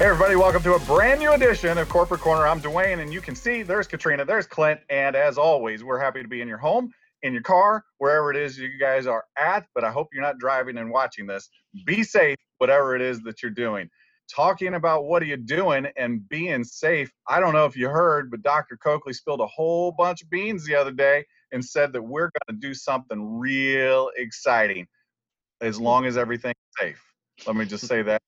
Hey, everybody, welcome to a brand new edition of Corporate Corner. I'm Dwayne, and you can see there's Katrina, there's Clint, and as always, we're happy to be in your home, in your car, wherever it is you guys are at. But I hope you're not driving and watching this. Be safe, whatever it is that you're doing. Talking about what are you doing and being safe. I don't know if you heard, but Dr. Coakley spilled a whole bunch of beans the other day and said that we're going to do something real exciting as long as everything's safe. Let me just say that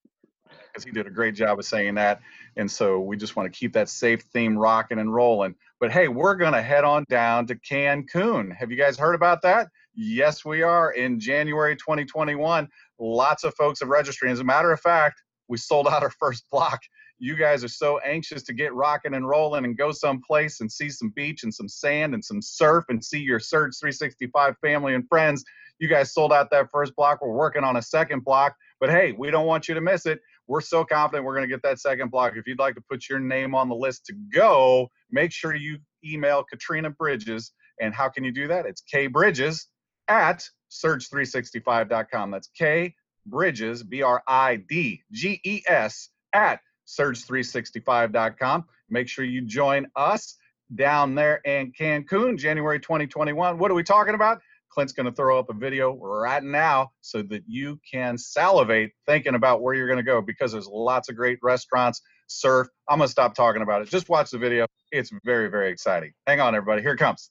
because he did a great job of saying that. And so we just want to keep that safe theme rocking and rolling. But hey, we're going to head on down to Cancun. Have you guys heard about that? Yes, we are in January 2021. Lots of folks have registered. As a matter of fact, we sold out our first block. You guys are so anxious to get rocking and rolling and go someplace and see some beach and some sand and some surf and see your Surge 365 family and friends. You guys sold out that first block. We're working on a second block. But hey, we don't want you to miss it. We're so confident we're going to get that second block. If you'd like to put your name on the list to go, make sure you email Katrina Bridges. And how can you do that? It's K Bridges at surge365.com. That's K Bridges, B R I D G E S, at surge365.com. Make sure you join us down there in Cancun, January 2021. What are we talking about? Clint's going to throw up a video right now so that you can salivate thinking about where you're going to go because there's lots of great restaurants, surf. I'm going to stop talking about it. Just watch the video. It's very, very exciting. Hang on, everybody. Here it comes.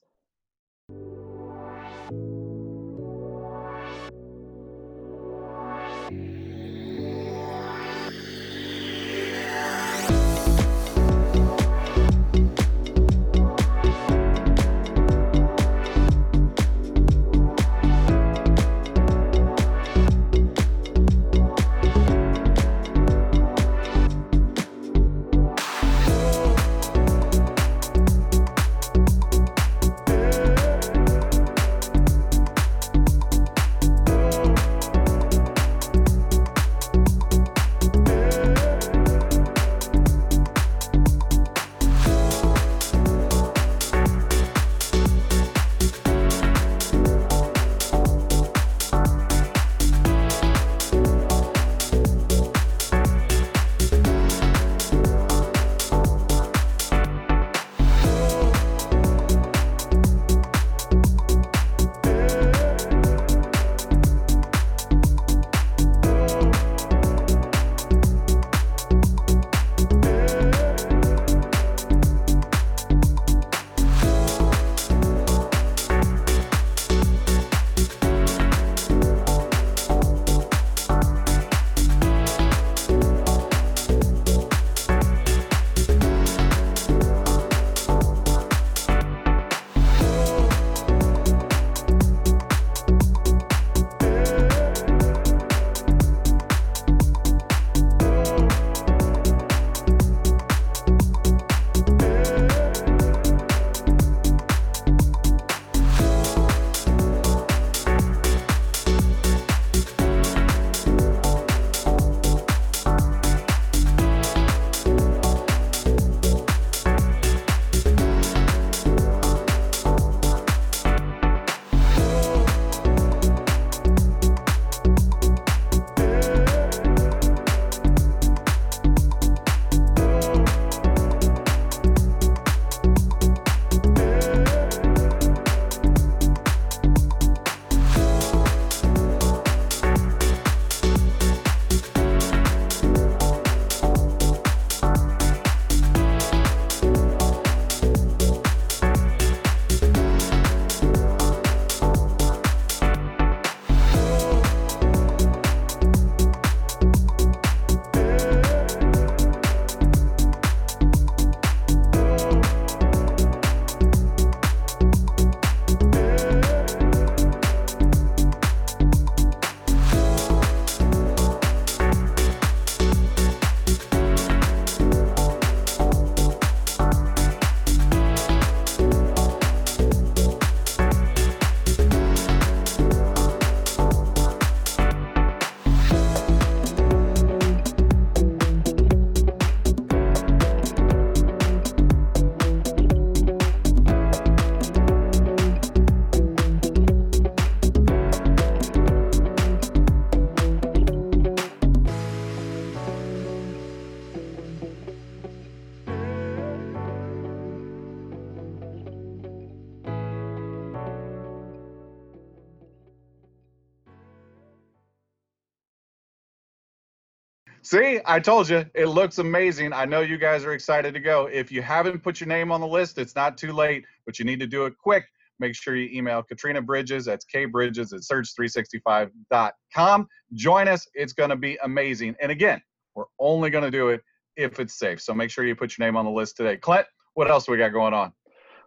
See, I told you, it looks amazing. I know you guys are excited to go. If you haven't put your name on the list, it's not too late, but you need to do it quick. Make sure you email Katrina Bridges, that's K Bridges at surge365.com. Join us, it's going to be amazing. And again, we're only going to do it if it's safe. So make sure you put your name on the list today. Clint, what else we got going on?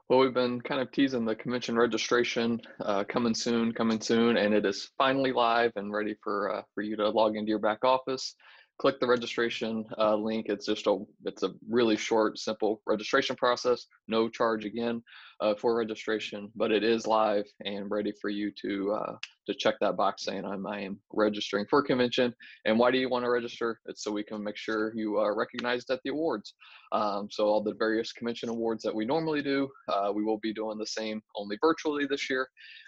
Well, we've been kind of teasing the convention registration uh, coming soon, coming soon, and it is finally live and ready for uh, for you to log into your back office click the registration uh, link. It's just a it's a really short, simple registration process. No charge again uh, for registration, but it is live and ready for you to uh, to check that box saying I'm I am registering for convention. And why do you want to register? It's so we can make sure you are recognized at the awards. Um, so all the various convention awards that we normally do, uh, we will be doing the same only virtually this year,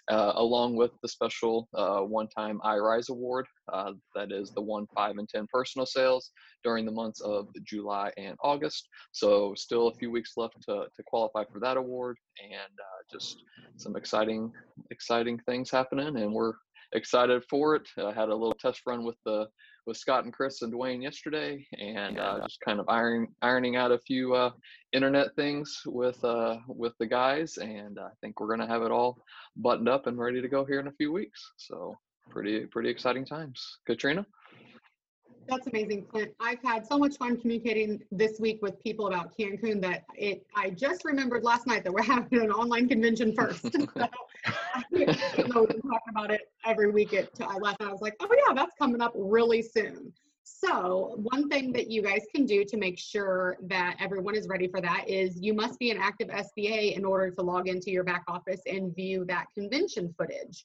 uh, along with the special uh, one-time iRise Award. Uh, that is the one, five, and ten personal sales during the months of July and August. So still a few weeks left to, to qualify for that award and uh, just some exciting, exciting things happening. And we're excited for it. I had a little test run with the with Scott and Chris and Dwayne yesterday, and uh, just kind of iron, ironing out a few uh, internet things with uh, with the guys, and I think we're gonna have it all buttoned up and ready to go here in a few weeks. So pretty pretty exciting times. Katrina. That's amazing, Clint. I've had so much fun communicating this week with people about Cancun that it. I just remembered last night that we're having an online convention first. so, I know we talk about it every week. At I last night I was like, oh yeah, that's coming up really soon. So one thing that you guys can do to make sure that everyone is ready for that is you must be an active SBA in order to log into your back office and view that convention footage.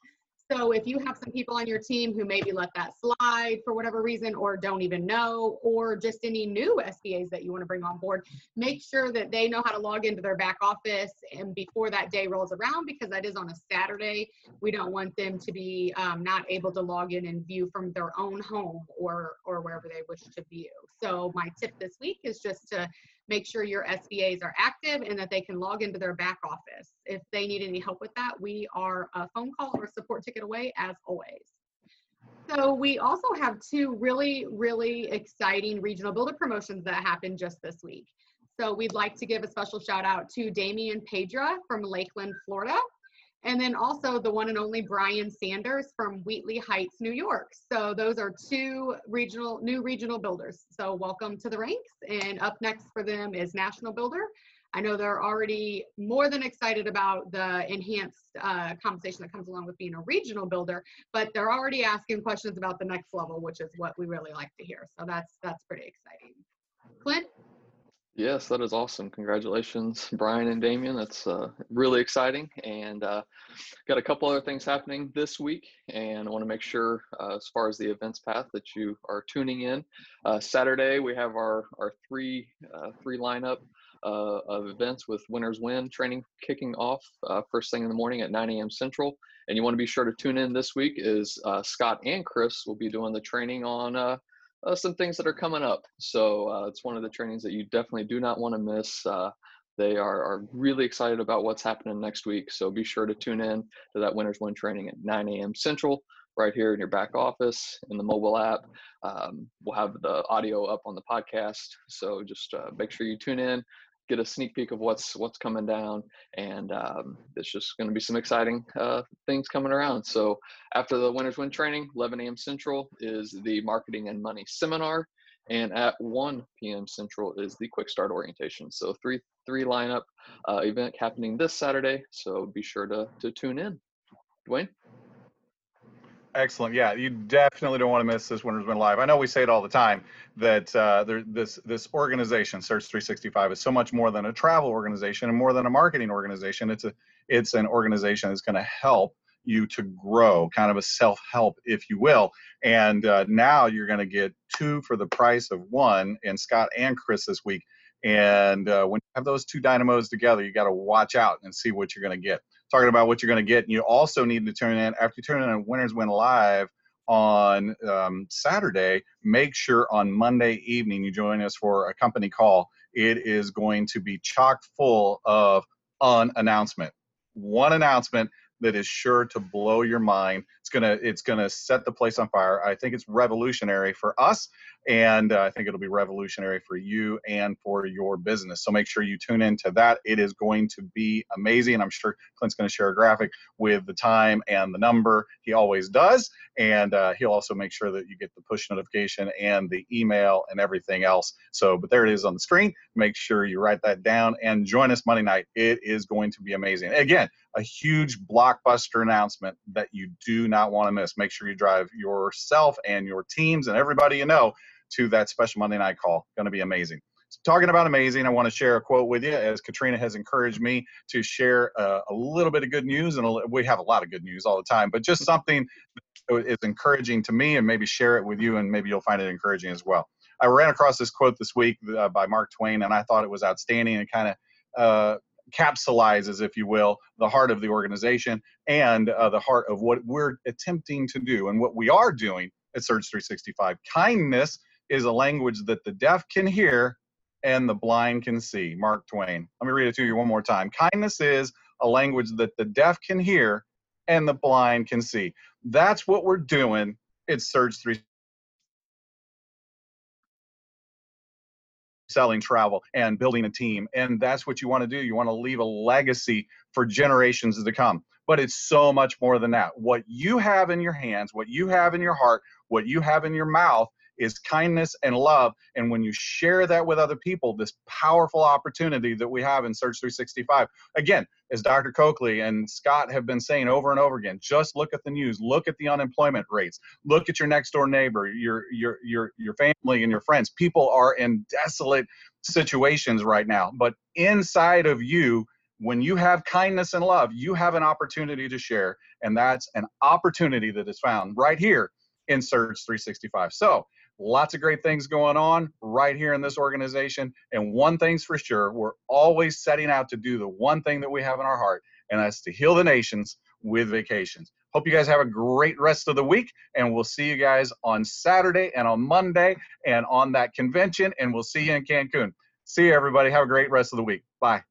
So if you have some people on your team who maybe let that slide for whatever reason or don't even know, or just any new SBAs that you want to bring on board, make sure that they know how to log into their back office and before that day rolls around because that is on a Saturday. We don't want them to be um, not able to log in and view from their own home or or wherever they wish to view. So my tip this week is just to make sure your SBAs are active and that they can log into their back office. If they need any help with that, we are a phone call or support ticket away as always. So we also have two really, really exciting regional builder promotions that happened just this week. So we'd like to give a special shout out to Damian Pedra from Lakeland, Florida. And then also the one and only Brian Sanders from Wheatley Heights, New York. So those are two regional, new regional builders. So welcome to the ranks. And up next for them is National Builder. I know they're already more than excited about the enhanced uh, compensation that comes along with being a regional builder, but they're already asking questions about the next level, which is what we really like to hear. So that's that's pretty exciting. Clint? Yes, that is awesome. Congratulations, Brian and Damien. That's uh, really exciting. And uh, got a couple other things happening this week. And I want to make sure, uh, as far as the events path, that you are tuning in. Uh, Saturday, we have our, our three, uh, three lineup uh, of events with Winners Win training kicking off first thing in the morning at 9 a.m. Central. And you want to be sure to tune in this week is Scott and Chris will be doing the training on uh, some things that are coming up. So uh, it's one of the trainings that you definitely do not want to miss. Uh, they are, are really excited about what's happening next week. So be sure to tune in to that Winners Win training at 9 a.m. Central, right here in your back office in the mobile app. Um, we'll have the audio up on the podcast. So just uh, make sure you tune in get a sneak peek of what's what's coming down and um, it's just going to be some exciting uh, things coming around. So after the winners win training 11 a.m central is the marketing and money seminar and at 1 p.m central is the quick start orientation. So three three lineup uh, event happening this saturday so be sure to to tune in. Dwayne Excellent. Yeah, you definitely don't want to miss this Winners Win Live. I know we say it all the time that uh, there, this this organization, Surge 365, is so much more than a travel organization and more than a marketing organization. It's a it's an organization that's going to help you to grow, kind of a self help, if you will. And uh, now you're going to get two for the price of one, and Scott and Chris this week. And uh, when you have those two dynamos together, you got to watch out and see what you're going to get talking about what you're going to get. And you also need to turn in after you turn in a Winners Win Live on um, Saturday. Make sure on Monday evening you join us for a company call. It is going to be chock full of an announcement. One announcement that is sure to blow your mind. It's gonna it's gonna set the place on fire. I think it's revolutionary for us, and I think it'll be revolutionary for you and for your business. So make sure you tune into that. It is going to be amazing. I'm sure Clint's going to share a graphic with the time and the number. He always does, and uh, he'll also make sure that you get the push notification and the email and everything else. So, but there it is on the screen. Make sure you write that down and join us Monday night. It is going to be amazing. Again, a huge blockbuster announcement that you do not want to miss. Make sure you drive yourself and your teams and everybody you know to that special Monday night call. Going to be amazing. So talking about amazing, I want to share a quote with you as Katrina has encouraged me to share uh, a little bit of good news. And a, we have a lot of good news all the time, but just something that is encouraging to me and maybe share it with you and maybe you'll find it encouraging as well. I ran across this quote this week uh, by Mark Twain and I thought it was outstanding and kind of uh, capsulizes, if you will, the heart of the organization and uh, the heart of what we're attempting to do and what we are doing at Surge 365. Kindness is a language that the deaf can hear and the blind can see. Mark Twain. Let me read it to you one more time. Kindness is a language that the deaf can hear and the blind can see. That's what we're doing at Surge 365. Selling travel and building a team. And that's what you want to do. You want to leave a legacy for generations to come. But it's so much more than that. What you have in your hands, what you have in your heart, what you have in your mouth is kindness and love. And when you share that with other people, this powerful opportunity that we have in Surge 365, again, as Dr. Coakley and Scott have been saying over and over again, just look at the news, look at the unemployment rates, look at your next door neighbor, your your your your family and your friends. People are in desolate situations right now, but inside of you when you have kindness and love, you have an opportunity to share, and that's an opportunity that is found right here in Surge 365. So, lots of great things going on right here in this organization. And one thing's for sure, we're always setting out to do the one thing that we have in our heart, and that's to heal the nations with vacations. Hope you guys have a great rest of the week, and we'll see you guys on Saturday and on Monday and on that convention, and we'll see you in Cancun. See you, everybody. Have a great rest of the week. Bye.